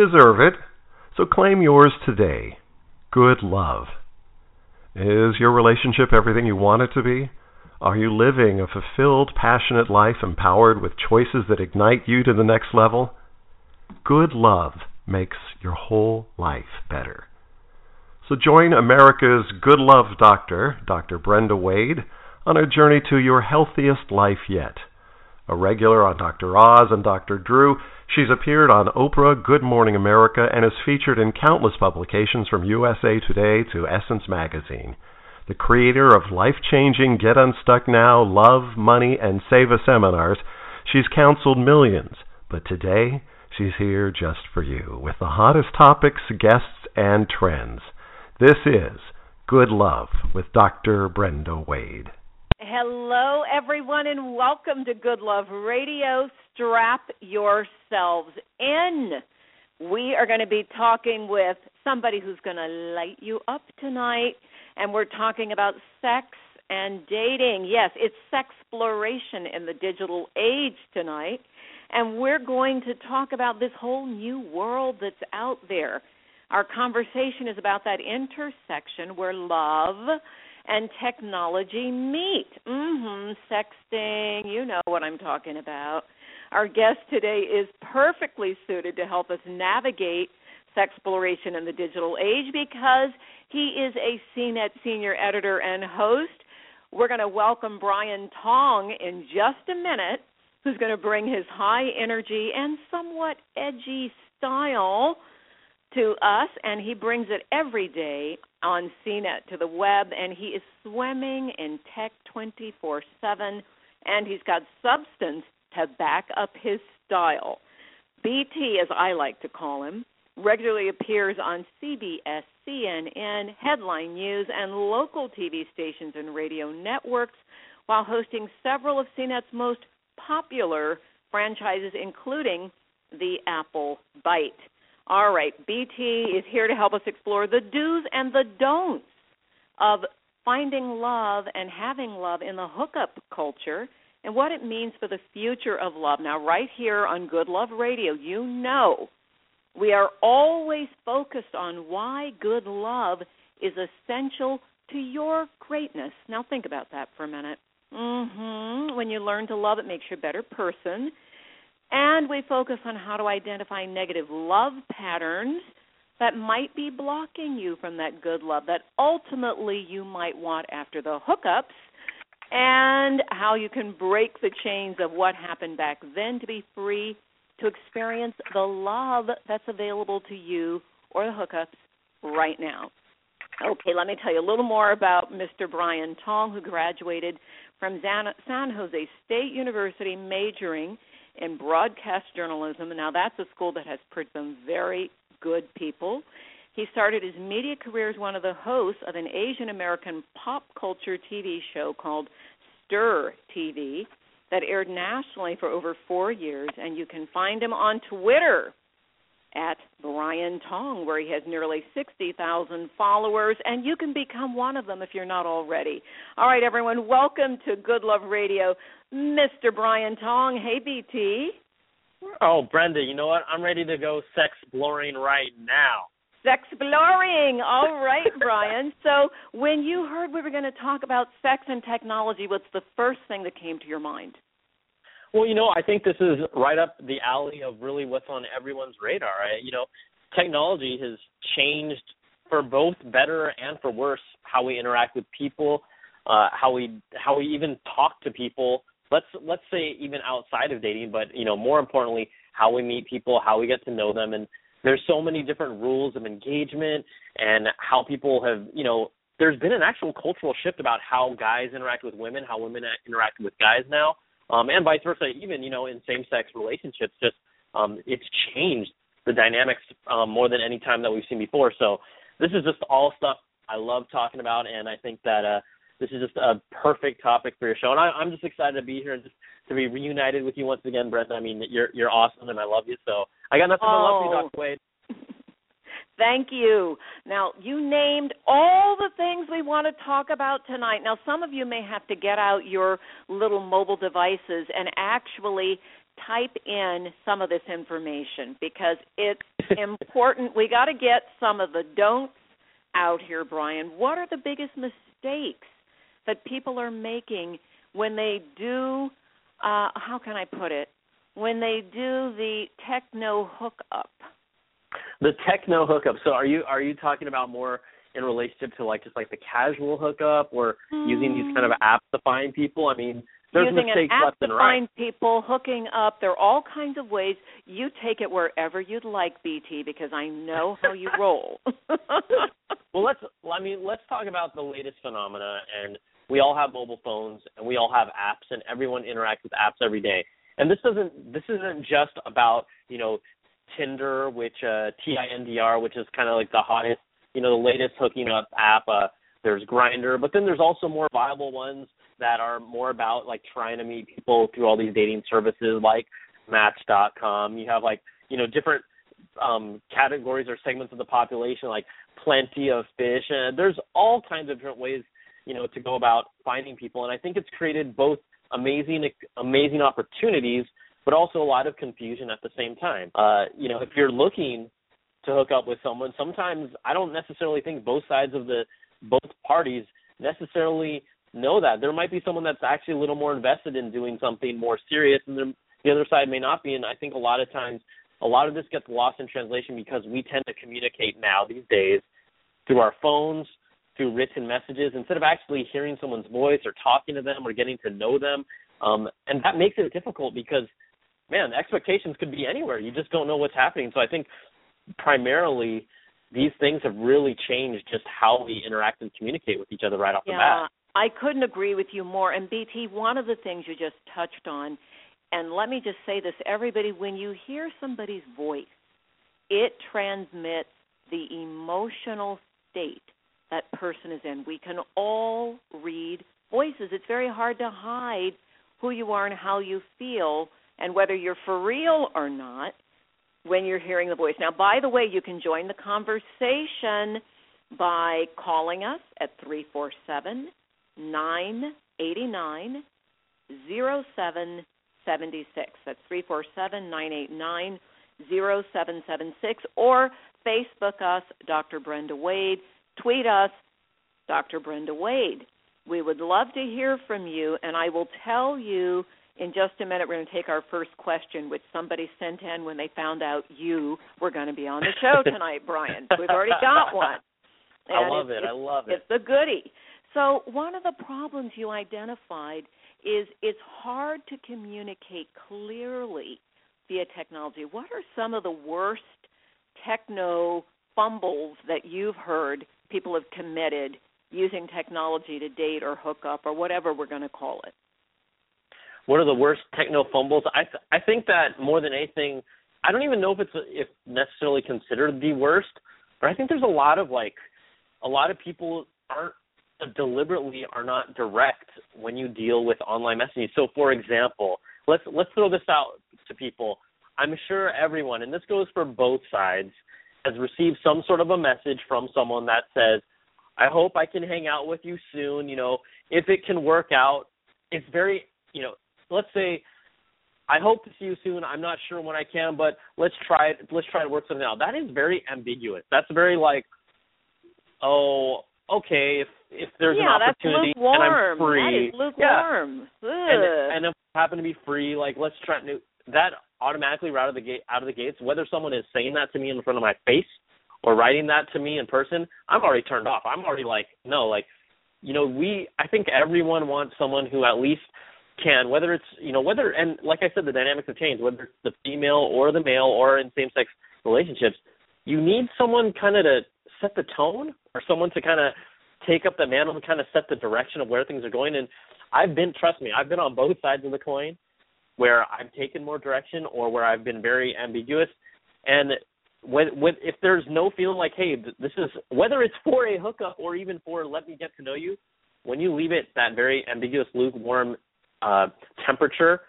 deserve it. So claim yours today. Good love. Is your relationship everything you want it to be? Are you living a fulfilled, passionate life empowered with choices that ignite you to the next level? Good love makes your whole life better. So join America's Good Love Doctor, Dr. Brenda Wade, on a journey to your healthiest life yet. A regular on Dr. Oz and Dr. Drew, she's appeared on Oprah, Good Morning America, and is featured in countless publications from USA Today to Essence Magazine. The creator of life changing Get Unstuck Now, Love, Money, and Save a seminars, she's counseled millions. But today, she's here just for you with the hottest topics, guests, and trends. This is Good Love with Dr. Brenda Wade. Hello, everyone, and welcome to Good Love Radio. Strap yourselves in. We are going to be talking with somebody who's going to light you up tonight, and we're talking about sex and dating. Yes, it's sexploration in the digital age tonight, and we're going to talk about this whole new world that's out there. Our conversation is about that intersection where love and technology meet. Mhm, sexting, you know what I'm talking about. Our guest today is perfectly suited to help us navigate sexploration in the digital age because he is a CNET senior editor and host. We're going to welcome Brian Tong in just a minute, who's going to bring his high energy and somewhat edgy style to us, and he brings it every day on CNET to the web, and he is swimming in tech 24 7, and he's got substance to back up his style. BT, as I like to call him, regularly appears on CBS, CNN, Headline News, and local TV stations and radio networks while hosting several of CNET's most popular franchises, including the Apple Byte. All right, BT is here to help us explore the do's and the don'ts of finding love and having love in the hookup culture and what it means for the future of love. Now, right here on Good Love Radio, you know we are always focused on why good love is essential to your greatness. Now, think about that for a minute. Mm-hmm. When you learn to love, it makes you a better person. And we focus on how to identify negative love patterns that might be blocking you from that good love that ultimately you might want after the hookups, and how you can break the chains of what happened back then to be free to experience the love that's available to you or the hookups right now. Okay, let me tell you a little more about Mr. Brian Tong, who graduated from San Jose State University, majoring in broadcast journalism. Now, that's a school that has produced some very good people. He started his media career as one of the hosts of an Asian American pop culture TV show called Stir TV that aired nationally for over four years, and you can find him on Twitter at Brian Tong, where he has nearly 60,000 followers, and you can become one of them if you're not already. All right, everyone, welcome to Good Love Radio, Mr. Brian Tong. Hey, BT. Oh, Brenda, you know what? I'm ready to go sex blurring right now. Sex blurring. All right, Brian. So, when you heard we were going to talk about sex and technology, what's the first thing that came to your mind? Well, you know, I think this is right up the alley of really what's on everyone's radar. I, you know, technology has changed for both better and for worse how we interact with people, uh, how we how we even talk to people. Let's let's say even outside of dating, but you know, more importantly, how we meet people, how we get to know them, and there's so many different rules of engagement and how people have, you know, there's been an actual cultural shift about how guys interact with women, how women interact with guys now, um, and vice versa. Even you know, in same-sex relationships, just um, it's changed the dynamics um, more than any time that we've seen before. So this is just all stuff I love talking about, and I think that uh, this is just a perfect topic for your show. And I, I'm just excited to be here and just to be reunited with you once again, Brenda. I mean, you're you're awesome, and I love you. So I got nothing oh. but love for you, Dr. Wade. Thank you. Now, you named all the things we want to talk about tonight. Now, some of you may have to get out your little mobile devices and actually type in some of this information because it's important. We got to get some of the don'ts out here, Brian. What are the biggest mistakes that people are making when they do uh how can I put it? When they do the techno hookup? The techno hookup. So are you are you talking about more in relationship to like just like the casual hookup or mm. using these kind of apps to find people? I mean, there's using mistakes an app left and to right. find people, hooking up. There are all kinds of ways. You take it wherever you'd like, BT, because I know how you roll. well, let's. Well, I mean, let's talk about the latest phenomena. And we all have mobile phones, and we all have apps, and everyone interacts with apps every day. And this doesn't. This isn't just about you know Tinder, which uh, T-I-N-D-R, which is kind of like the hottest, you know, the latest hooking up app. Uh, there's Grindr, but then there's also more viable ones that are more about like trying to meet people through all these dating services like Match.com. You have like you know different um, categories or segments of the population like Plenty of Fish, and there's all kinds of different ways you know to go about finding people. And I think it's created both amazing amazing opportunities but also a lot of confusion at the same time. Uh, you know, if you're looking to hook up with someone, sometimes I don't necessarily think both sides of the both parties necessarily know that. There might be someone that's actually a little more invested in doing something more serious, and the, the other side may not be. And I think a lot of times, a lot of this gets lost in translation because we tend to communicate now these days through our phones, through written messages, instead of actually hearing someone's voice or talking to them or getting to know them. Um, and that makes it difficult because man, expectations could be anywhere. You just don't know what's happening. So I think primarily these things have really changed just how we interact and communicate with each other right off yeah, the bat. I couldn't agree with you more. And BT, one of the things you just touched on, and let me just say this everybody, when you hear somebody's voice, it transmits the emotional state that person is in. We can all read voices. It's very hard to hide who you are and how you feel and whether you're for real or not when you're hearing the voice. Now, by the way, you can join the conversation by calling us at 347 989 0776. That's 347 989 0776. Or Facebook us, Dr. Brenda Wade. Tweet us, Dr. Brenda Wade. We would love to hear from you, and I will tell you in just a minute, we're going to take our first question, which somebody sent in when they found out you were going to be on the show tonight, Brian. We've already got one. And I love it. I love it. It's a goodie. So, one of the problems you identified is it's hard to communicate clearly via technology. What are some of the worst techno fumbles that you've heard people have committed using technology to date or hook up or whatever we're going to call it? What are the worst techno fumbles? I th- I think that more than anything, I don't even know if it's if necessarily considered the worst, but I think there's a lot of like a lot of people aren't deliberately are not direct when you deal with online messaging. So for example, let's let's throw this out to people. I'm sure everyone, and this goes for both sides, has received some sort of a message from someone that says, I hope I can hang out with you soon, you know, if it can work out. It's very you know, let's say I hope to see you soon. I'm not sure when I can, but let's try it. Let's try to work something out. That is very ambiguous. That's very like, oh, okay. If if there's yeah, an opportunity and I'm free, that is lukewarm. Yeah. And, and if I happen to be free, like let's try to that automatically right out of the gate out of the gates. Whether someone is saying that to me in front of my face or writing that to me in person, I'm already turned off. I'm already like, no, like, you know, we. I think everyone wants someone who at least can, whether it's you know whether and like I said, the dynamics have changed, whether it's the female or the male or in same sex relationships, you need someone kind of to set the tone or someone to kind of take up the mantle and kind of set the direction of where things are going. And I've been, trust me, I've been on both sides of the coin where I've taken more direction or where I've been very ambiguous. And when, when if there's no feeling like, hey, this is whether it's for a hookup or even for let me get to know you, when you leave it that very ambiguous, lukewarm uh, temperature,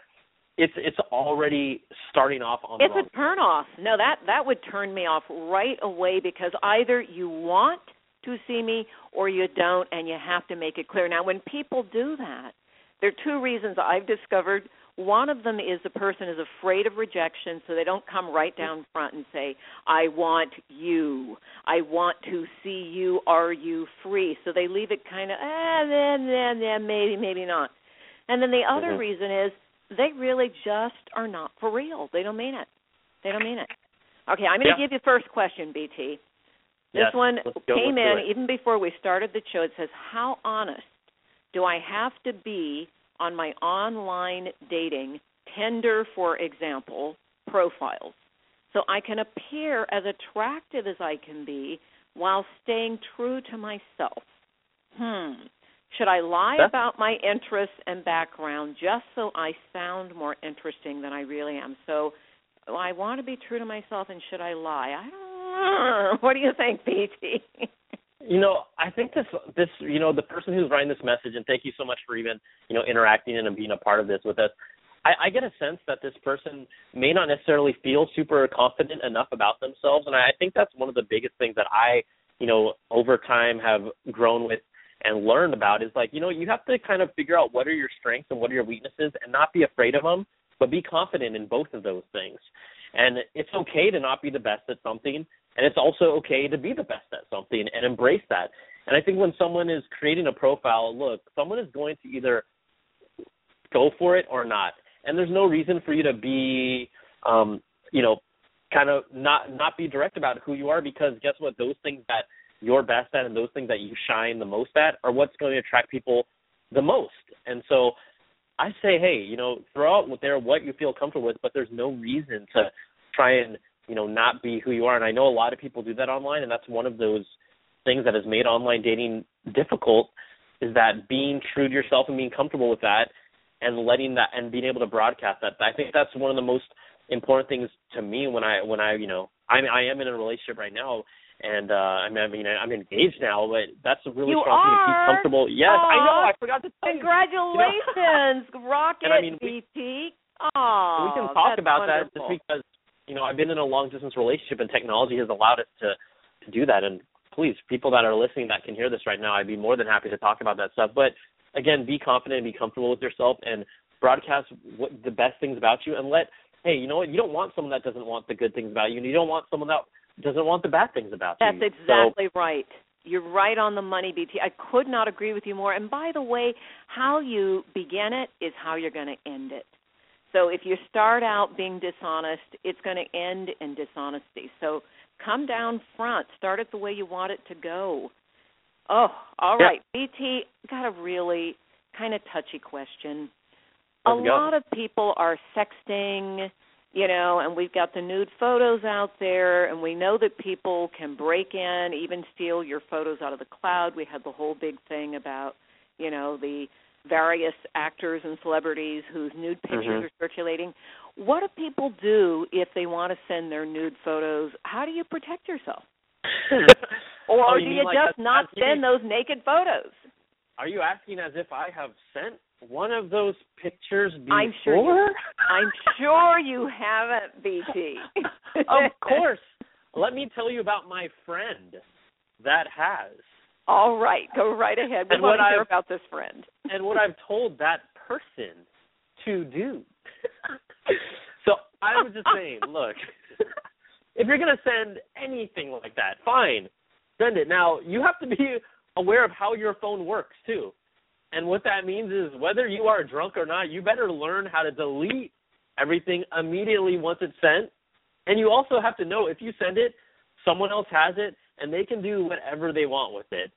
it's it's already starting off on. It's a turn off. No, that that would turn me off right away because either you want to see me or you don't, and you have to make it clear. Now, when people do that, there are two reasons I've discovered. One of them is the person is afraid of rejection, so they don't come right down front and say, I want you. I want to see you. Are you free? So they leave it kind of, ah, then, then, then, maybe, maybe not. And then the other mm-hmm. reason is they really just are not for real. They don't mean it. They don't mean it. Okay, I'm going to yeah. give you first question, BT. This yes, one came in it. even before we started the show. It says, How honest do I have to be on my online dating, Tinder, for example, profiles, so I can appear as attractive as I can be while staying true to myself? Hmm. Should I lie That's- about my interests and background just so I sound more interesting than I really am? So I want to be true to myself, and should I lie? I don't. What do you think, BT? You know, I think this this you know the person who's writing this message, and thank you so much for even you know interacting and being a part of this with us. I, I get a sense that this person may not necessarily feel super confident enough about themselves, and I, I think that's one of the biggest things that I you know over time have grown with and learned about is like you know you have to kind of figure out what are your strengths and what are your weaknesses, and not be afraid of them, but be confident in both of those things. And it's okay to not be the best at something, and it's also okay to be the best at something and embrace that. And I think when someone is creating a profile, look, someone is going to either go for it or not. And there's no reason for you to be um, you know, kind of not not be direct about who you are because guess what? Those things that you're best at and those things that you shine the most at are what's going to attract people the most. And so I say, hey, you know, throw out there what you feel comfortable with, but there's no reason to try and you know not be who you are. And I know a lot of people do that online, and that's one of those things that has made online dating difficult. Is that being true to yourself and being comfortable with that, and letting that and being able to broadcast that. I think that's one of the most important things to me when I when I you know I'm I am in a relationship right now and uh I mean I mean I'm engaged now, but that's a really You strong thing to keep are? comfortable. Yes, I know. I forgot to tell you. Congratulations, Rocket And I mean, we- BT. We can talk about that just because you know I've been in a long distance relationship and technology has allowed us to to do that. And please, people that are listening that can hear this right now, I'd be more than happy to talk about that stuff. But again, be confident and be comfortable with yourself and broadcast what the best things about you and let hey, you know what? You don't want someone that doesn't want the good things about you, and you don't want someone that doesn't want the bad things about That's you. exactly right. You're right on the money, BT. I could not agree with you more. And by the way, how you begin it is how you're going to end it. So if you start out being dishonest, it's going to end in dishonesty. So come down front. Start it the way you want it to go. Oh, all Yeah. right. BT, got a really kind of touchy question. a lot of people are sexting, you know, and we've got the nude photos out there, and we know that people can break in, even steal your photos out of the cloud. We had the whole big thing about, you know, the various actors and celebrities whose nude pictures Mhm. are circulating. What do people do if they want to send their nude photos? How do you protect yourself? Or Oh, do you you like just as- not as you send mean- those naked photos? Are you asking as if I have sent one of those pictures before? I'm sure you- I'm sure you haven't, BT. of course. Let me tell you about my friend that has, All right, go right ahead. We And want what to hear I've- about this friend. and what I've told that person to do. so I was just saying, look, if you're gonna send anything like that, fine, send it. Now you have to be aware of how your phone works too. And what that means is whether you are drunk or not, you better learn how to delete everything immediately once it's sent. And you also have to know if you send it, someone else has it and they can do whatever they want with it.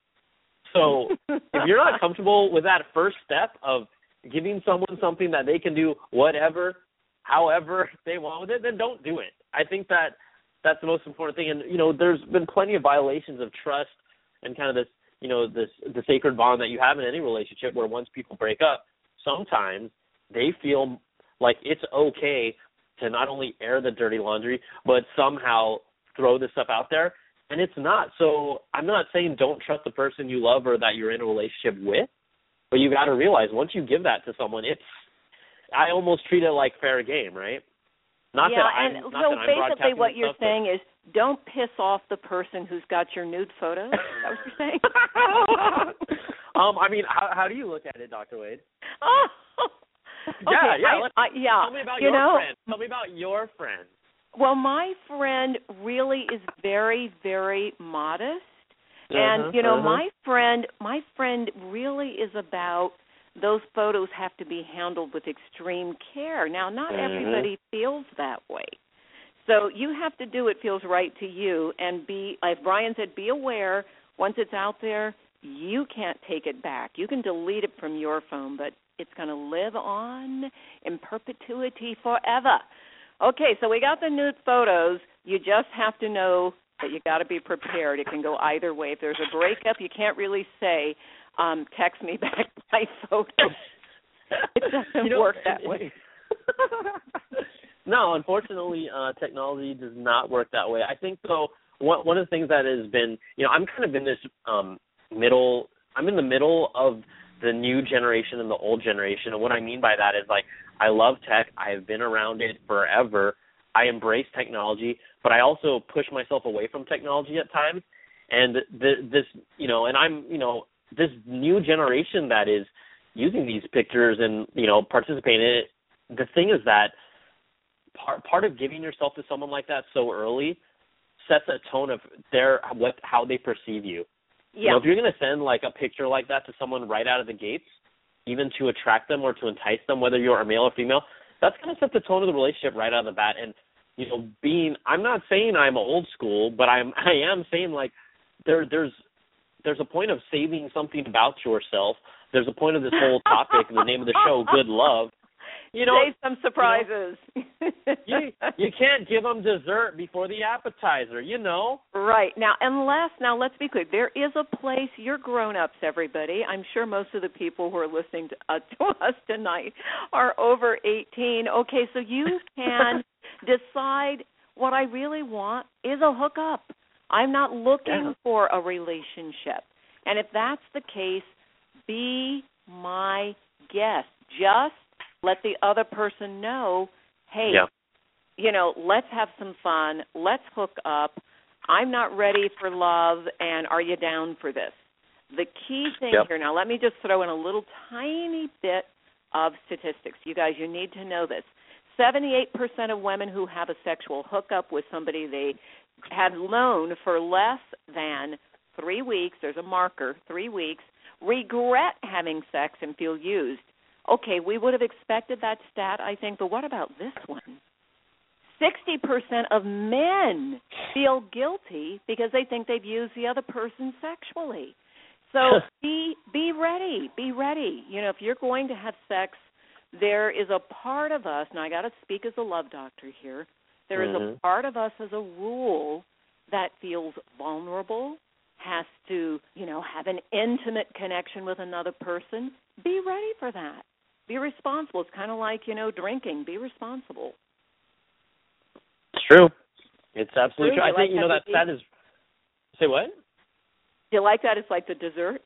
So if you're not comfortable with that first step of giving someone something that they can do whatever, however they want with it, then don't do it. I think that that's the most important thing. And you know, there's been plenty of violations of trust and kind of this, you know, this the sacred bond that you have in any relationship where once people break up, sometimes they feel like it's okay to not only air the dirty laundry, but somehow throw this stuff out there. And it's not. So I'm not saying don't trust the person you love or that you're in a relationship with, but you've got to realize once you give that to someone, it's I almost treat it like fair game, right? Not yeah, that I'm, and not so I'm basically, what you're stuff, saying is, don't piss off the person who's got your nude photos. Is that what you're saying? um, I mean, how, how do you look at it, Doctor Wade? oh. Yeah, okay, yeah. I, I, yeah. Tell me about you your know, friend. Tell me about your friend. Well, my friend really is very, very modest. And Uh-huh, you know, uh-huh. my friend, my friend really is about those photos have to be handled with extreme care. Now, not Mhm. everybody feels that way. So you have to do what feels right to you and be like Brian said, be aware once it's out there, you can't take it back. You can delete it from your phone, but it's going to live on in perpetuity forever. Okay, so we got the nude photos. You just have to know that you got to be prepared. It can go either way. If there's a breakup, you can't really say, um, "Text me back my photos." It doesn't You know, work that way. no, unfortunately, uh, technology does not work that way. I think though one one of the things that has been, you know, I'm kind of in this um middle. I'm in the middle of the new generation and the old generation, and what I mean by that is like I love tech. I have been around it forever. I embrace technology, but I also push myself away from technology at times. And the, this, you know, and I'm, you know, this new generation that is using these pictures and you know participating in it. The thing is that part part of giving yourself to someone like that so early sets a tone of their what how they perceive you. You Yeah. know, if you're going to send like a picture like that to someone right out of the gates, even to attract them or to entice them, whether you're a male or female, that's going to set the tone of the relationship right out of the bat. And you know, being I'm not saying I'm old school, but I'm I am saying like there there's there's a point of saving something about yourself. There's a point of this whole topic the name of the show, Good Love. You know, Save some surprises. you you can't give them dessert before the appetizer. You know. Right. Now, unless, now let's be clear, there is a place, you're grown ups, everybody. I'm sure most of the people who are listening to, uh, to us tonight are over 18. Okay, so you can decide what I really want is a hookup. I'm not looking Yeah. for a relationship. And if that's the case, be my guest. Just let the other person know, hey, Yeah. you know, let's have some fun. Let's hook up. I'm not ready for love, and are you down for this? The key thing Yep. here, now let me just throw in a little tiny bit of statistics. You guys, you need to know this. 78% of women who have a sexual hookup with somebody they had known for less than three weeks, there's a marker, three weeks, regret having sex and feel used. Okay, we would have expected that stat, I think, but what about this one? 60% of men feel guilty because they think they've used the other person sexually. So be be ready, be ready. You know, if you're going to have sex, there is a part of us, and I got to speak as a love doctor here. There is Mhm. a part of us as a rule that feels vulnerable, has to, you know, have an intimate connection with another person. Be ready for that. Be responsible. It's kind of like, you know, drinking. Be responsible. It's true. It's absolutely True. true. I think like you know that that, is. Say what? Do you like that? It's like the dessert.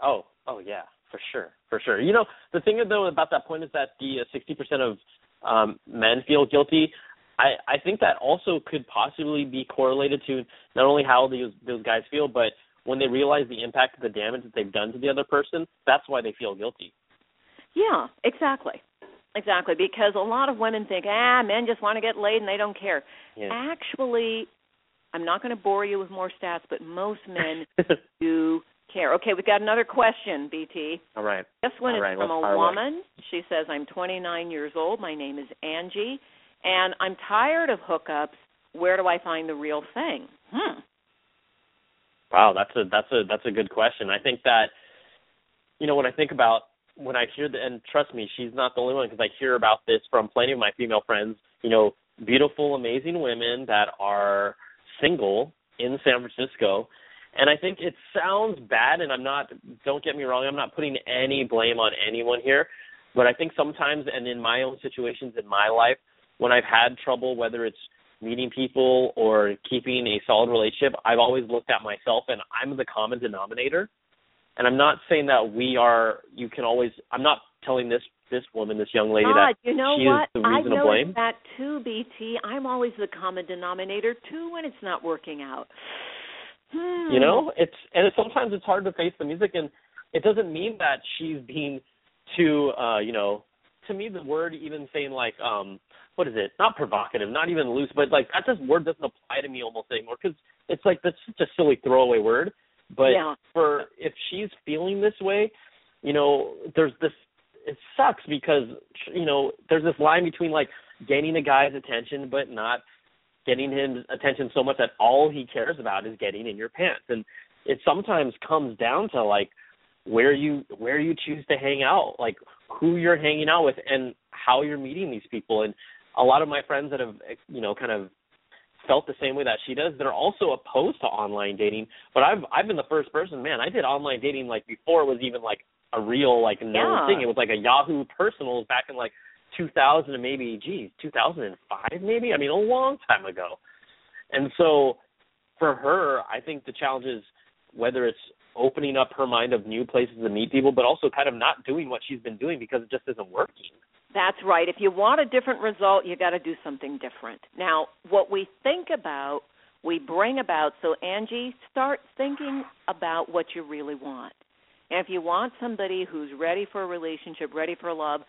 Oh, oh yeah, for sure, for sure. You know, the thing though about that point is that the uh, sixty percent of um, men feel guilty. I I think that also could possibly be correlated to not only how those those guys feel, but when they realize the impact of the damage that they've done to the other person, that's why they feel guilty. Yeah, exactly. Exactly, because a lot of women think, ah, men just want to get laid and they don't care. Yeah. Actually, I'm not going to bore you with more stats, but most men do care. Okay, we've got another question, BT. All right. This one All is right, from let's a fire away. woman. She says, I'm 29 years old. My name is Angie, and I'm tired of hookups. Where do I find the real thing? Hmm. Wow, that's a that's a that's a good question. I think that you know when I think about when I hear the and trust me, she's not the only one because I hear about this from plenty of my female friends. You know, beautiful, amazing women that are single in San Francisco. And I think it sounds bad, and I'm not, don't get me wrong, I'm not putting any blame on anyone here. But I think sometimes, and in my own situations in my life, when I've had trouble, whether it's meeting people or keeping a solid relationship, I've always looked at myself and I'm the common denominator. And I'm not saying that we are. You can always. I'm not telling this this woman, this young lady, ah, that you know she what? is the reason I've to blame. that too, BT. I'm always the common denominator too when it's not working out. Hmm. You know, it's and it's, sometimes it's hard to face the music, and it doesn't mean that she's being too, uh, you know, to me the word even saying like, um, what is it? Not provocative, not even loose, but like that just word doesn't apply to me almost anymore because it's like that's such a silly throwaway word. But Yeah. for if she's feeling this way, you know, there's this. It sucks because you know there's this line between like gaining a guy's attention but not getting his attention so much that all he cares about is getting in your pants and it sometimes comes down to like where you where you choose to hang out like who you're hanging out with and how you're meeting these people and a lot of my friends that have you know kind of felt the same way that she does they're also opposed to online dating. But i've i've been the first person man i did online dating like before it was even like a real like known Yeah. thing. It was like a yahoo personals back in like 2000 and maybe geez 2005 maybe? I mean a long time ago. And so for her i think the challenge is whether it's opening up her mind of new places to meet people but also kind of not doing what she's been doing because it just isn't working That's right. If you want a different result, you got to do something different. Now, what we think about, we bring about. So, Angie, start thinking about what you really want. And if you want somebody who's ready for a relationship, ready for love,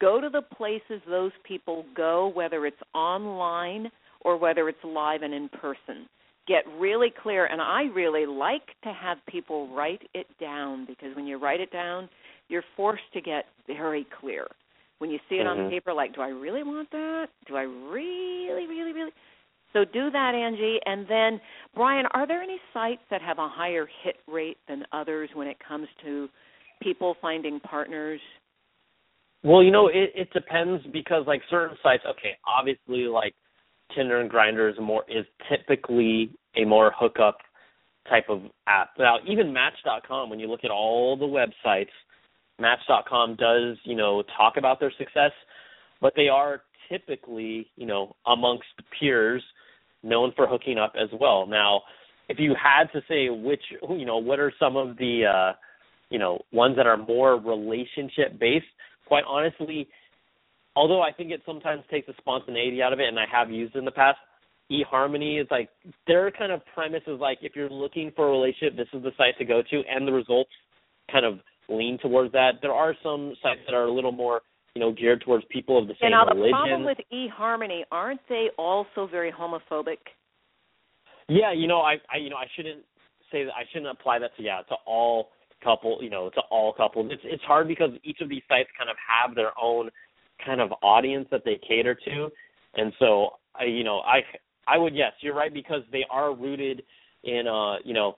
go to the places those people go, whether it's online or whether it's live and in person. Get really clear. And I really like to have people write it down because when you write it down, you're forced to get very clear when you see it on Mhm. paper like do i really want that do i really really really so do that angie and then brian are there any sites that have a higher hit rate than others when it comes to people finding partners Well, you know, it it depends because like certain sites, okay, obviously like Tinder and Grindr is more is typically a more hookup type of app. Now, even Match.com, when you look at all the websites, Match.com does you know talk about their success, but they are typically you know amongst peers known for hooking up as well. Now, if you had to say which you know what are some of the uh, you know ones that are more relationship based quite honestly, although I think it sometimes takes the spontaneity out of it, and I have used in the past, eHarmony is like their kind of premise is like if you're looking for a relationship, this is the site to go to, and the results kind of lean towards that. There are some sites that are a little more, you know, geared towards people of the and same now the religion. problem with eHarmony aren't they also very homophobic Yeah, you know, I, I you know, I shouldn't say that I shouldn't apply that to yeah, to all couple, you know, to all couples. It's it's hard because each of these sites kind of have their own kind of audience that they cater to. And so I you know, I I would yes, you're right because they are rooted in uh, you know,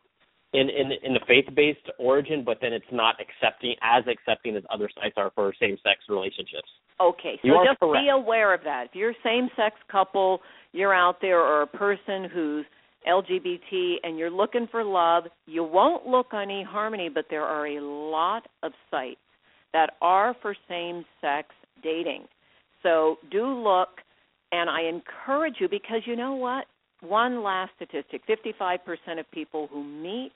in in in the faith-based origin, but then it's not accepting as accepting as other sites are for same-sex relationships. Okay, so just correct. be aware of that. If you're a same sex couple, you're out there, or a person who's LGBT and you're looking for love, you won't look on eHarmony, but there are a lot of sites that are for same sex dating. So do look, and I encourage you because you know what? One last statistic 55% of people who meet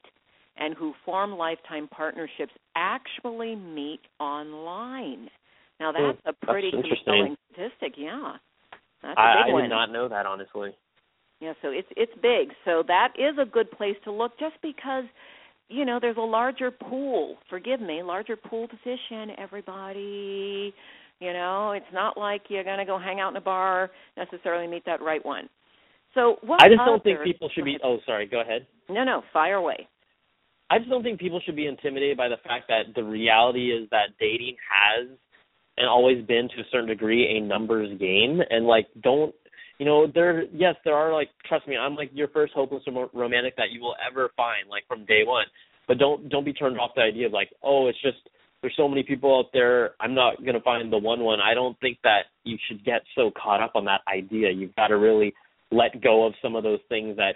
and who form lifetime partnerships actually meet online. Now Hmm, that's a pretty that's interesting. statistic. Yeah, that's a I, big I one. did not know that honestly. Yeah, so it's it's big. So that is a good place to look, just because you know there's a larger pool. Forgive me, larger pool to fish in. Everybody, you know, it's not like you're gonna go hang out in a bar necessarily meet that right one. So what? I just don't think people should be. Oh, sorry. Go ahead. No, no, fire away. I just don't think people should be intimidated by the fact that the reality is that dating has and always been to a certain degree a numbers game and like don't you know there yes there are like trust me I'm like your first hopeless romantic that you will ever find like from day one but don't don't be turned off the idea of like oh it's just there's so many people out there. I'm not going to find the one one. I don't think that you should get so caught up on that idea. You've got to really let go of some of those things that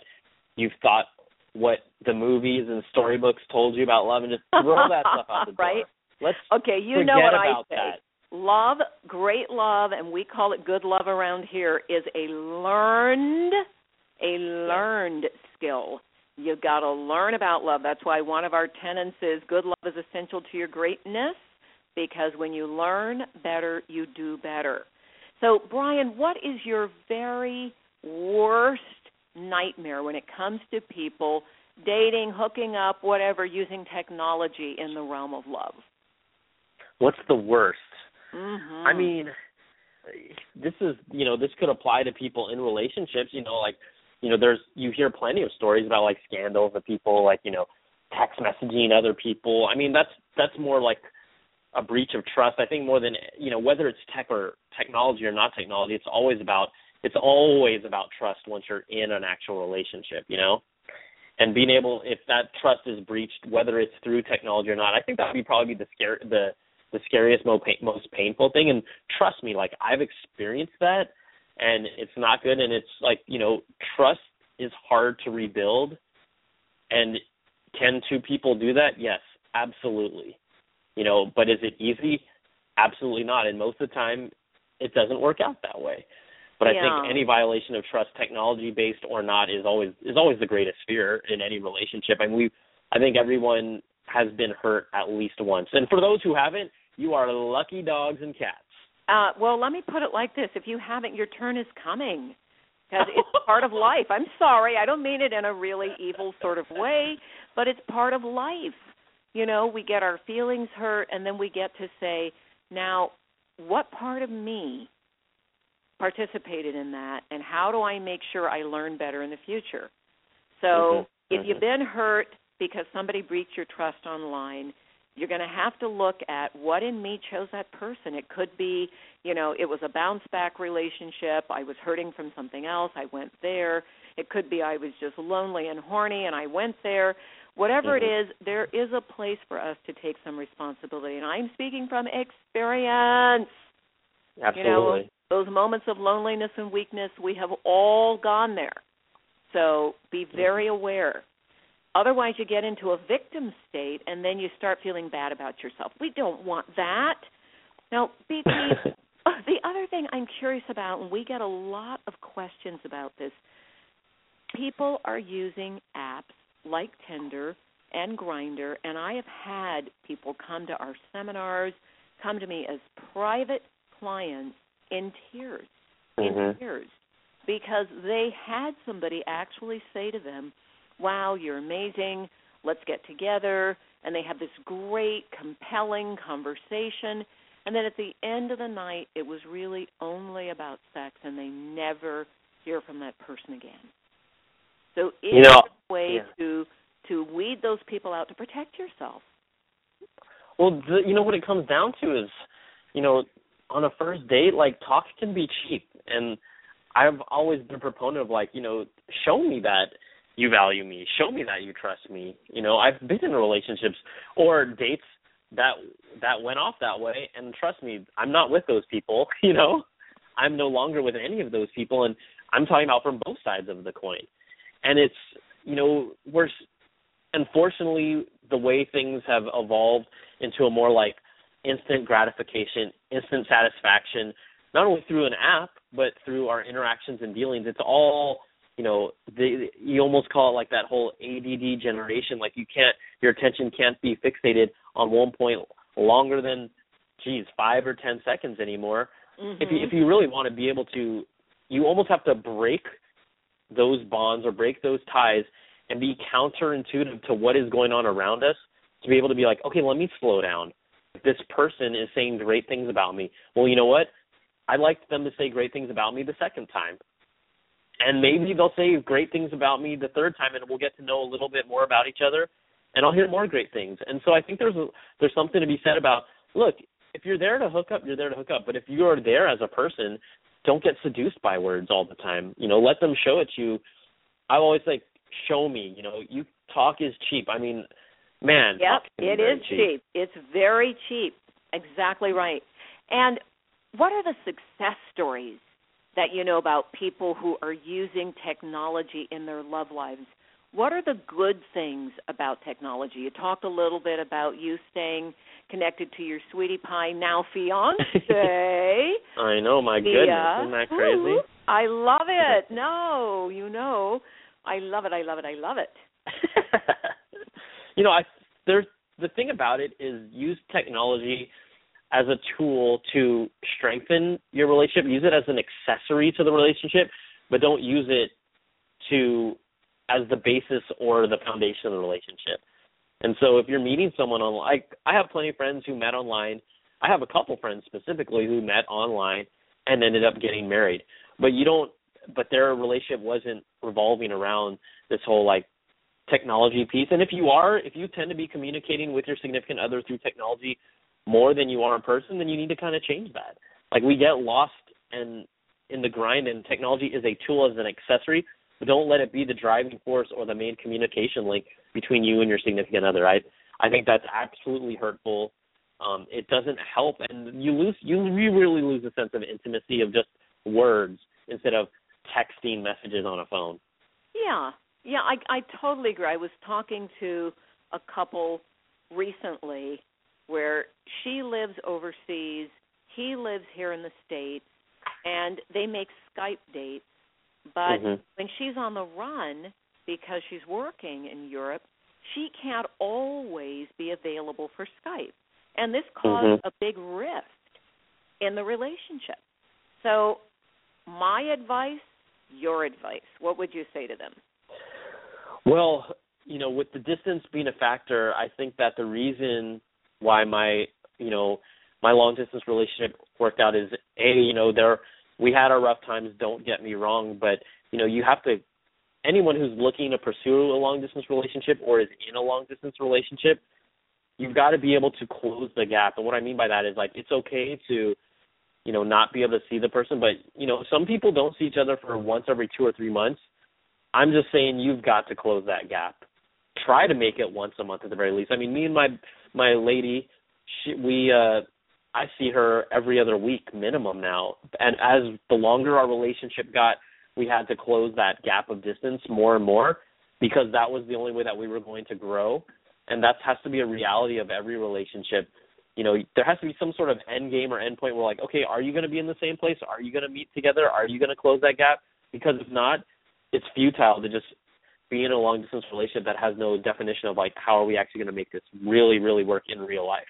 you've thought what the movies and storybooks told you about love and just throw that stuff out the door. right? Let's okay, you know what I say. that. Love, great love, and we call it good love around here, is a learned, a learned skill. You've got to learn about love. That's why one of our tenets is good love is essential to your greatness because when you learn better, you do better. So, Brian, what is your very worst nightmare when it comes to people dating, hooking up, whatever, using technology in the realm of love? What's the worst? Mm-hmm. I mean, this is you know this could apply to people in relationships. You know, like you know, there's you hear plenty of stories about like scandals of people like you know text messaging other people. I mean, that's that's more like a breach of trust. I think more than you know whether it's tech or technology or not technology. It's always about it's always about trust once you're in an actual relationship. You know. And being able, if that trust is breached, whether it's through technology or not, I think that would be probably the scare, the the scariest, most pain, most painful thing. And trust me, like I've experienced that, and it's not good. And it's like you know, trust is hard to rebuild. And can two people do that? Yes, absolutely. You know, but is it easy? Absolutely not. And most of the time, it doesn't work out that way. But I Yeah. think any violation of trust, technology based or not, is always is always the greatest fear in any relationship. I mean, we, I think everyone has been hurt at least once. And for those who haven't, you are lucky dogs and cats. Uh, well, let me put it like this: if you haven't, your turn is coming because it's part of life. I'm sorry, I don't mean it in a really evil sort of way, but it's part of life. You know, we get our feelings hurt, and then we get to say, now, what part of me participated in that, and how do I make sure I learn better in the future? So, Mhm, if you've mhm. been hurt because somebody breached your trust online, you're going to have to look at what in me chose that person. It could be, you know, it was a bounce back relationship. I was hurting from something else. I went there. It could be I was just lonely and horny and I went there. Whatever it Mhm. is, there is a place for us to take some responsibility. And I'm speaking from experience. Absolutely. You know, those moments of loneliness and weakness, we have all gone there. So be mm-hmm. very aware. Otherwise, you get into a victim state and then you start feeling bad about yourself. We don't want that. Now, BT, the other thing I'm curious about, and we get a lot of questions about this, people are using apps like Tinder and Grindr, and I have had people come to our seminars, come to me as private clients in tears, in Mhm. tears, because they had somebody actually say to them, "Wow, you're amazing. Let's get together." And they have this great, compelling conversation, and then at the end of the night, it was really only about sex, and they never hear from that person again. So, is You know, a way yeah. to to weed those people out to protect yourself? Well, the, you know what it comes down to is, you know, on a first date, like talk can be cheap, and I've always been a proponent of like, you know, show me that you value me, show me that you trust me. You know, I've been in relationships or dates that that went off that way, and trust me, I'm not with those people. You know, I'm no longer with any of those people, and I'm talking about from both sides of the coin. And it's, you know, we're unfortunately the way things have evolved into a more like instant gratification, instant satisfaction, not only through an app but through our interactions and dealings. It's all you know, the, you almost call it like that whole ADD generation. Like you can't, your attention can't be fixated on one point longer than, geez, five or ten seconds anymore. If you Mhm. if you really want to be able to, you almost have to break those bonds or break those ties and be counterintuitive to what is going on around us to be able to be like, okay, let me slow down. This person is saying great things about me. Well, you know what? I'd like them to say great things about me the second time. And maybe mm-hmm. they'll say great things about me the third time and we'll get to know a little bit more about each other and I'll hear more great things. And so I think there's a, there's something to be said about look, if you're there to hook up, you're there to hook up. But if you are there as a person, don't get seduced by words all the time. You know, let them show it to you. I always like show me. You know, you talk is cheap. I mean, Man, Yep, it is cheap. It's very cheap. Exactly right. And what are the success stories that you know about people who are using technology in their love lives? What are the good things about technology? You talked a little bit about you staying connected to your sweetie pie now fiance. I know, my goodness, isn't that crazy? Ooh, I love it. No, you know, I love it. I love it. I love it. you know, I there's the thing about it is use technology as a tool to strengthen your relationship. Use it as an accessory to the relationship, but don't use it to as the basis or the foundation of the relationship. And so if you're meeting someone on like I have plenty of friends who met online. I have a couple friends specifically who met online and ended up getting married. But you don't but their relationship wasn't revolving around this whole like technology piece. And if you are, if you tend to be communicating with your significant other through technology more than you are in person, then you need to kind of change that. Like we get lost and in the grind and technology is a tool as an accessory, but don't let it be the driving force or the main communication link between you and your significant other. I I think that's absolutely hurtful. Um, it doesn't help, and you lose you you really lose a sense of intimacy of just words instead of texting messages on a phone. Yeah, yeah, I I totally agree. I was talking to a couple recently where she lives overseas, he lives here in the states, and they make Skype dates. But Mhm. when she's on the run because she's working in Europe, she can't always be available for Skype. And this caused Mhm. a big rift in the relationship. So, my advice, your advice, what would you say to them? Well, you know, with the distance being a factor, I think that the reason why my, you know, my long distance relationship worked out is a, you know, there we had our rough times, don't get me wrong, but you know, you have to anyone who's looking to pursue a long distance relationship or is in a long distance relationship, you've got to be able to close the gap. And what I mean by that is like it's okay to you know, not be able to see the person, but you know, some people don't see each other for once every 2 or 3 months. I'm just saying you've got to close that gap. Try to make it once a month at the very least. I mean, me and my my lady, she, we uh I see her every other week minimum now. And as the longer our relationship got, we had to close that gap of distance more and more because that was the only way that we were going to grow. And that has to be a reality of every relationship. You know, there has to be some sort of end game or end point where like, okay, are you going to be in the same place? Are you going to meet together? Are you going to close that gap? Because if not, it's futile to just be in a long distance relationship that has no definition of like how are we actually going to make this really really work in real life.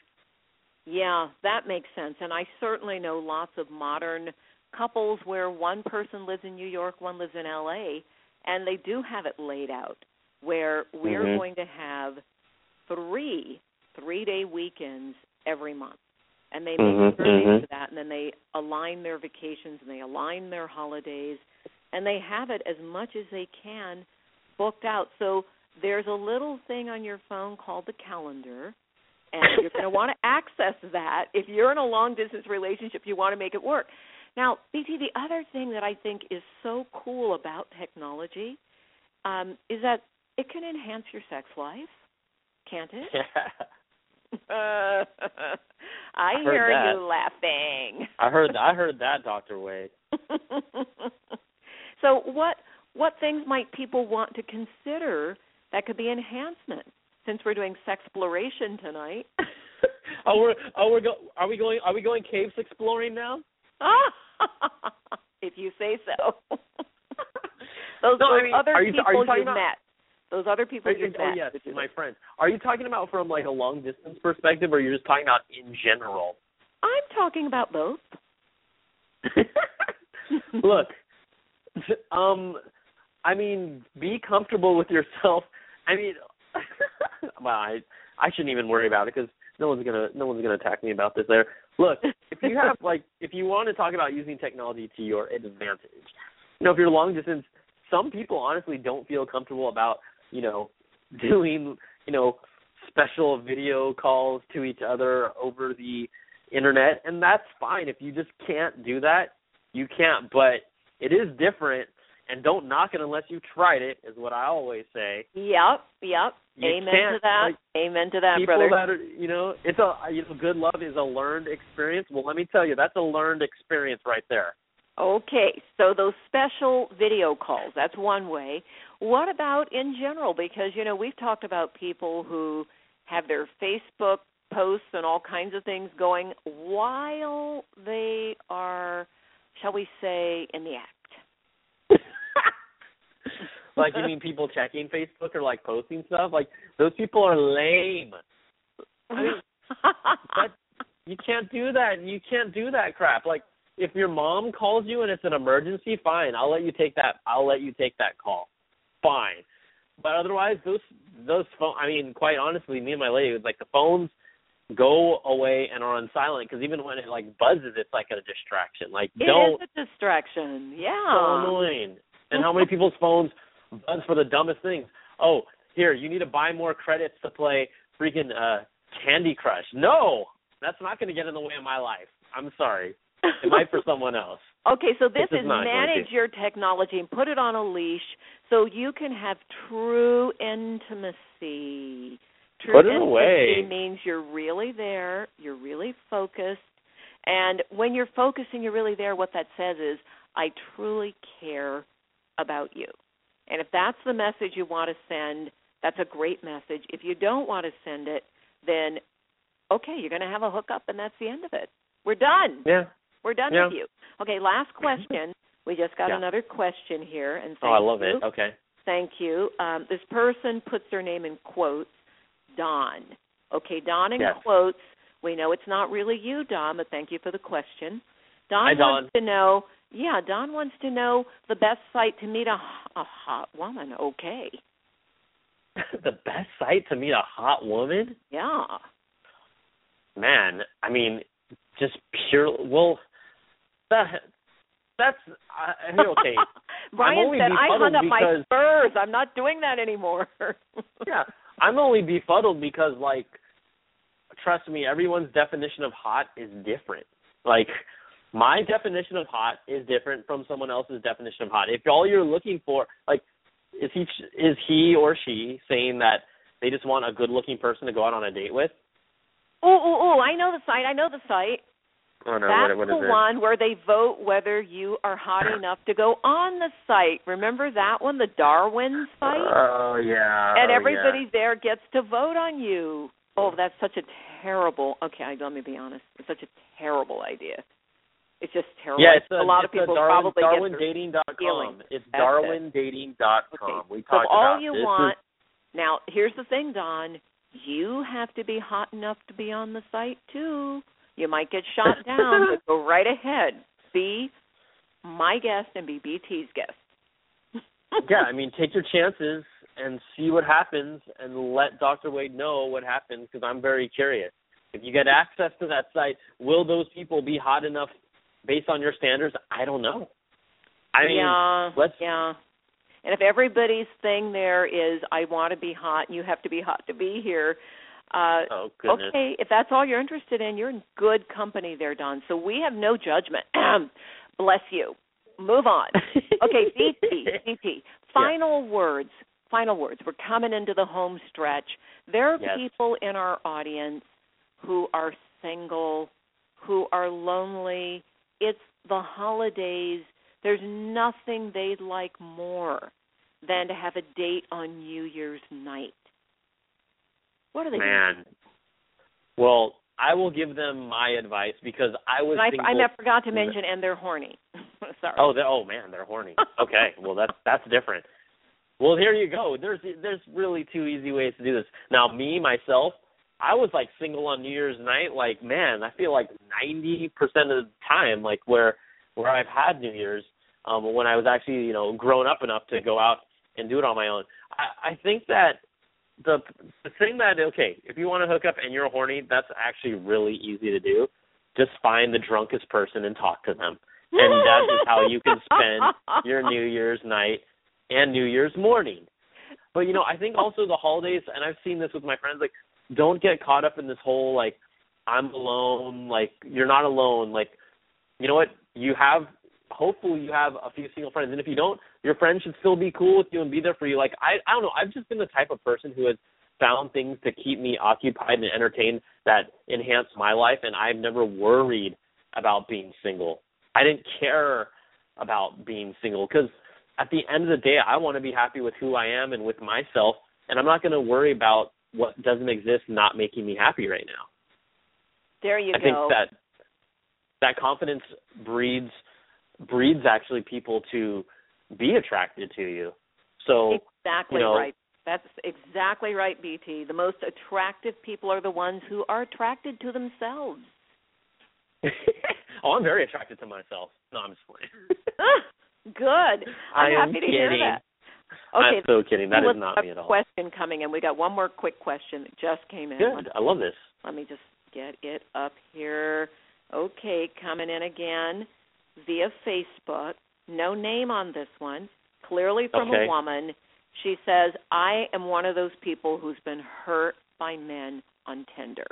Yeah, that makes sense. And I certainly know lots of modern couples where one person lives in New York, one lives in LA, and they do have it laid out where we're Mhm. going to have three three day weekends every month. And they make Mhm, they mhm. do that and then they align their vacations and they align their holidays and they have it as much as they can booked out. So there's a little thing on your phone called the calendar and you're going to want to access that. If you're in a long distance relationship, you want to make it work. Now, BT, the other thing that I think is so cool about technology um, is that it can enhance your sex life, can't it? Yeah. I, heard hear that. you laughing. I heard I heard that, Doctor Wade. So, what what things might people want to consider that could be enhancement? Since we're doing sexploration tonight. oh, we're oh we're go are we going are we going caves exploring now? if you say so. those, No, I mean, other are you- people are you you about- met. Those other people you oh met. yes, to do my friends. Are you talking about from like a long distance perspective, or you're just talking about in general? I'm talking about both. Look, um, I mean, be comfortable with yourself. I mean, well, I I shouldn't even worry about it because no one's gonna no one's gonna attack me about this. There. Look, if you have like if you want to talk about using technology to your advantage, you know, if you're long distance, some people honestly don't feel comfortable about you know doing you know special video calls to each other over the internet, and that's fine. If you just can't do that, you can't. But it is different and don't knock it unless you've tried it is what I always say. Yep, yep. You Amen to that. like, Amen to that, People brother. that are, you know, it's a you know, good love is a learned experience. Well, let me tell you, that's a learned experience right there. Okay, so those special video calls, that's one way. What about in general? Because, you know, we've talked about people who have their Facebook posts and all kinds of things going while they are, shall we say, in the act. like you mean people checking Facebook or like posting stuff? Like those people are lame. I mean, that you can't do that. You can't do that crap. Like if your mom calls you and it's an emergency, fine. I'll let you take that. I'll let you take that call. Fine. But otherwise, those those phone. I mean, quite honestly, me and my lady, like the phones go away and are on silent because even when it like buzzes, it's like a distraction. Like It don't is a distraction. Yeah. so annoying. And how many people's phones buzz for the dumbest things? Oh, here, you need to buy more credits to play freaking uh Candy Crush. No, that's not going to get in the way of my life. I'm sorry. It might for someone else. Okay, so this This is is manage your technology and put it on a leash so you can have true intimacy. True Put it away. means you're really there, you're really focused, and when you're focused and you're really there, what that says is, I truly care about you. And if that's the message you want to send, that's a great message. If you don't want to send it, then okay, you're going to have a hookup and that's the end of it. We're done. Yeah. We're done Yeah. with you. Okay, last question. We just got Yeah. another question here, and Oh, I love you. it. Okay. Thank you. Um, this person puts their name in quotes. Don. Okay, Don in Yes. quotes. We know it's not really you, Don, but thank you for the question. Don Hi, wants Don. to know. Yeah, Don wants to know the best site to meet a, a hot woman. Okay. the best site to meet a hot woman? Yeah. Man, I mean, just pure. Well, that that's I, okay. Brian said, "I hung up my spurs. I'm not doing that anymore." yeah, I'm only befuddled because, like, trust me, everyone's definition of hot is different. Like, my definition of hot is different from someone else's definition of hot. If all you're looking for, like, is he is he or she saying that they just want a good-looking person to go out on a date with? Ooh, ooh, ooh! I know the site. I know the site. Oh no, That's what, what the it? one where they vote whether you are hot enough to go on the site. Remember that one, the Darwin site? Oh yeah. and oh, everybody there gets to vote on you. Oh, that's such a terrible. Okay, I- let me be honest. It's such a terrible idea. It's just terrible. Yeah, it's a, lot of it's a people Darwin, probably get their DarwinDating.com. feelings. It's That's it. DarwinDating.com. Okay. We So talked all about you this want is- now, here's the thing, Don. You have to be hot enough to be on the site too. You might get shot down, but go right ahead. Be my guest and be BT's guest. yeah, I mean, take your chances and see what happens, and let Dr. Wade know what happens because I'm very curious. If you get access to that site, will those people be hot enough based on your standards? I don't know. I mean, yeah, let's yeah. And if everybody's thing there is I want to be hot and you have to be hot to be here, uh oh goodness. okay, if that's all you're interested in, you're in good company there, Don. So we have no judgment. Bless you. Move on. Okay, BT, BT. Final words. Final words. We're coming into the home stretch. There are Yes. people in our audience who are single, who are lonely. It's the holidays. There's nothing they'd like more than to have a date on New Year's night. What are they Man. Well, I will give them my advice because I was I, single. I never forgot to mention, and they're horny. Sorry. Oh, they're, oh man, they're horny. Okay, well that's that's different. Well, here you go. There's there's really two easy ways to do this. Now, me myself, I was like single on New Year's night. Like, man, I feel like ninety percent of the time, like where where I've had New Year's, um, when I was actually you know grown up enough to go out and do it on my own. I, I think that the the thing that okay, if you want to hook up and you're horny, that's actually really easy to do. Just find the drunkest person and talk to them and that is how you can spend your New Year's night and New Year's morning. But you know, I think also the holidays, and I've seen this with my friends, like don't get caught up in this whole like I'm alone, like you're not alone. Like you know what, you have hopefully you have a few single friends, and if you don't, your friends should still be cool with you and be there for you. Like I, I don't know. I've just been the type of person who has found things to keep me occupied and entertained that enhance my life, and I've never worried about being single. I didn't care about being single because at the end of the day, I want to be happy with who I am and with myself, and I'm not going to worry about what doesn't exist not making me happy right now. There you I go. I think that that confidence breeds breeds actually people to be attracted to you. So exactly you know, right. That's exactly right, BT. The most attractive people are the ones who are attracted to themselves. oh, I'm very attracted to myself. No, I'm just playing. Good. I'm happy to hear that. Okay, I'm so kidding. That is not me at a all. question coming in. We got one more quick question that just came in. Good. I love this. Let me just get it up here. Okay, coming in again via Facebook. No name on this one. Clearly from Okay. a woman. She says, I am one of those people who's been hurt by men on Tinder.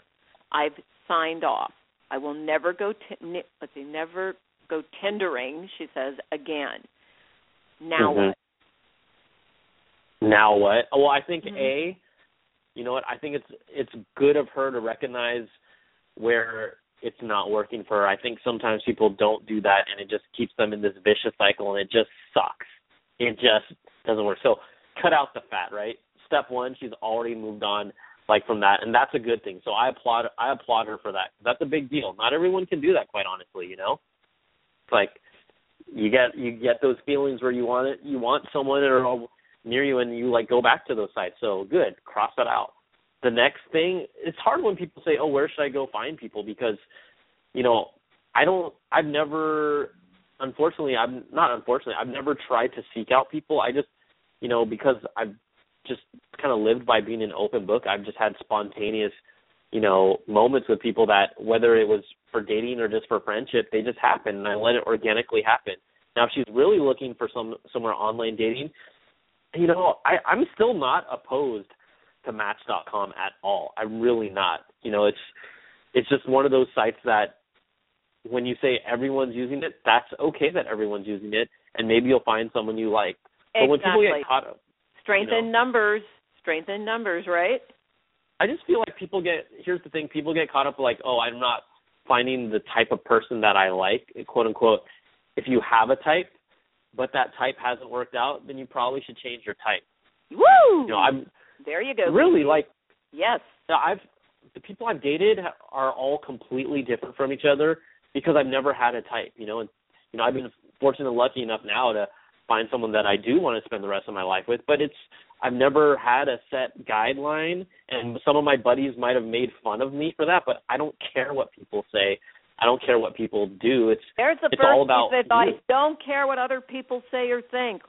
I've signed off. I will never go, t- n- let's see, never go tendering, she says, again. Now Mhm. what? Now what? Well, I think Mhm. a, you know what? I think it's it's good of her to recognize where it's not working for her. I think sometimes people don't do that, and it just keeps them in this vicious cycle, and it just sucks. It just doesn't work. So cut out the fat, right? Step one, she's already moved on like from that, and that's a good thing. So I applaud I applaud her for that. That's a big deal. Not everyone can do that, quite honestly. You know, it's like you get you get those feelings where you want it, you want someone or near you, and you like go back to those sites. So good, cross that out. The next thing, it's hard when people say, "Oh, where should I go find people?" Because, you know, I don't. I've never, unfortunately, I'm not unfortunately. I've never tried to seek out people. I just, you know, because I've just kind of lived by being an open book. I've just had spontaneous, you know, moments with people that whether it was for dating or just for friendship, they just happen, and I let it organically happen. Now, if she's really looking for some somewhere online dating, you know, I, I'm still not opposed to Match.com at all. I'm really not. You know, it's it's just one of those sites that when you say everyone's using it, that's okay that everyone's using it, and maybe you'll find someone you like. But when people get caught up, Strength you in numbers. Strength in numbers, right? I just feel like people get. Here's the thing: people get caught up like, oh, I'm not finding the type of person that I like, quote unquote. If you have a type, but that type hasn't worked out, then you probably should change your type. Woo! You know, I'm there you go. really BT. like Yes. I've the people I've dated are all completely different from each other because I've never had a type, you know. And you know, I've been fortunate and lucky enough now to find someone that I do want to spend the rest of my life with, but it's I've never had a set guideline and some of my buddies might have made fun of me for that, but I don't care what people say. I don't care what people do. It's There's the It's all about advice. Don't care what other people say or think.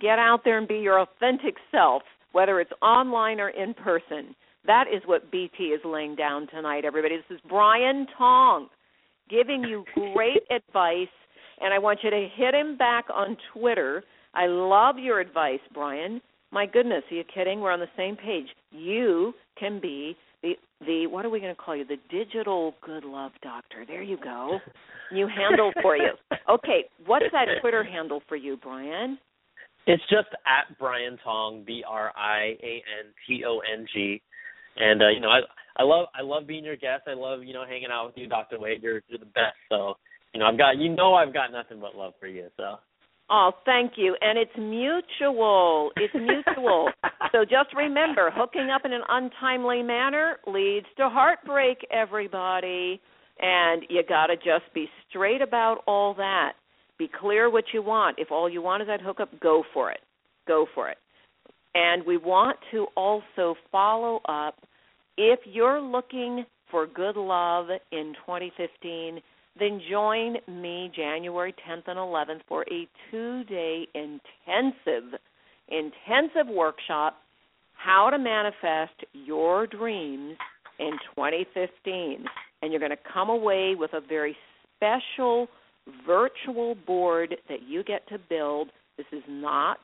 Get out there and be your authentic self, whether it's online or in person. That is what BT is laying down tonight, everybody. This is Brian Tong giving you great advice, and I want you to hit him back on Twitter. I love your advice, Brian. My goodness, are you kidding? We're on the same page. You can be the the what are we going to call you? The digital good love doctor. There you go. New handle for you. Okay, what's that Twitter handle for you, Brian? It's just at Brian Tong, B R I A N T O N G, and uh, you know I I love I love being your guest. I love you know hanging out with you, Doctor Wade. You're you're the best. So you know I've got you know I've got nothing but love for you. So Oh, thank you. And it's mutual. It's mutual. so just remember, hooking up in an untimely manner leads to heartbreak, everybody. And you got to just be straight about all that. Be clear what you want. If all you want is that hookup, go for it. Go for it. And we want to also follow up if you're looking for good love in 2015 then join me January 10th and 11th for a two-day intensive intensive workshop how to manifest your dreams in 2015 and you're going to come away with a very special virtual board that you get to build this is not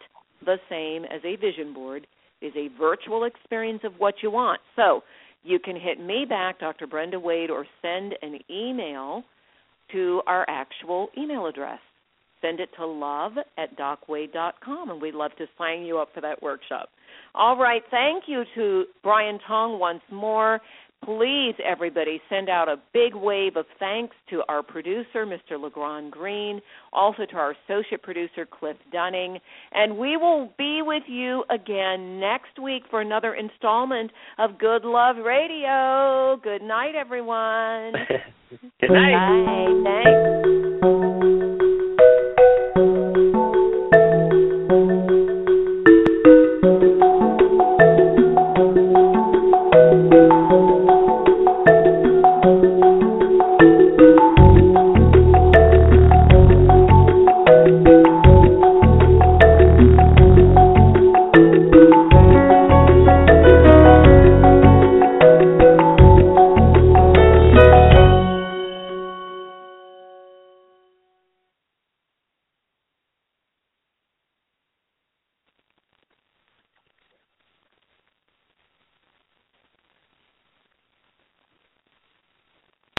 the same as a vision board it is a virtual experience of what you want so you can hit me back dr brenda wade or send an email to our actual email address. send it to love at docwade.com, and we'd love to sign you up for that workshop. All right, thank you to Brian Tong once more. Please, everybody, send out a big wave of thanks to our producer, Mr. LeGrand Green, also to our associate producer, Cliff Dunning. And we will be with you again next week for another installment of Good Love Radio. Good night, everyone. Good night. Bye. Thanks.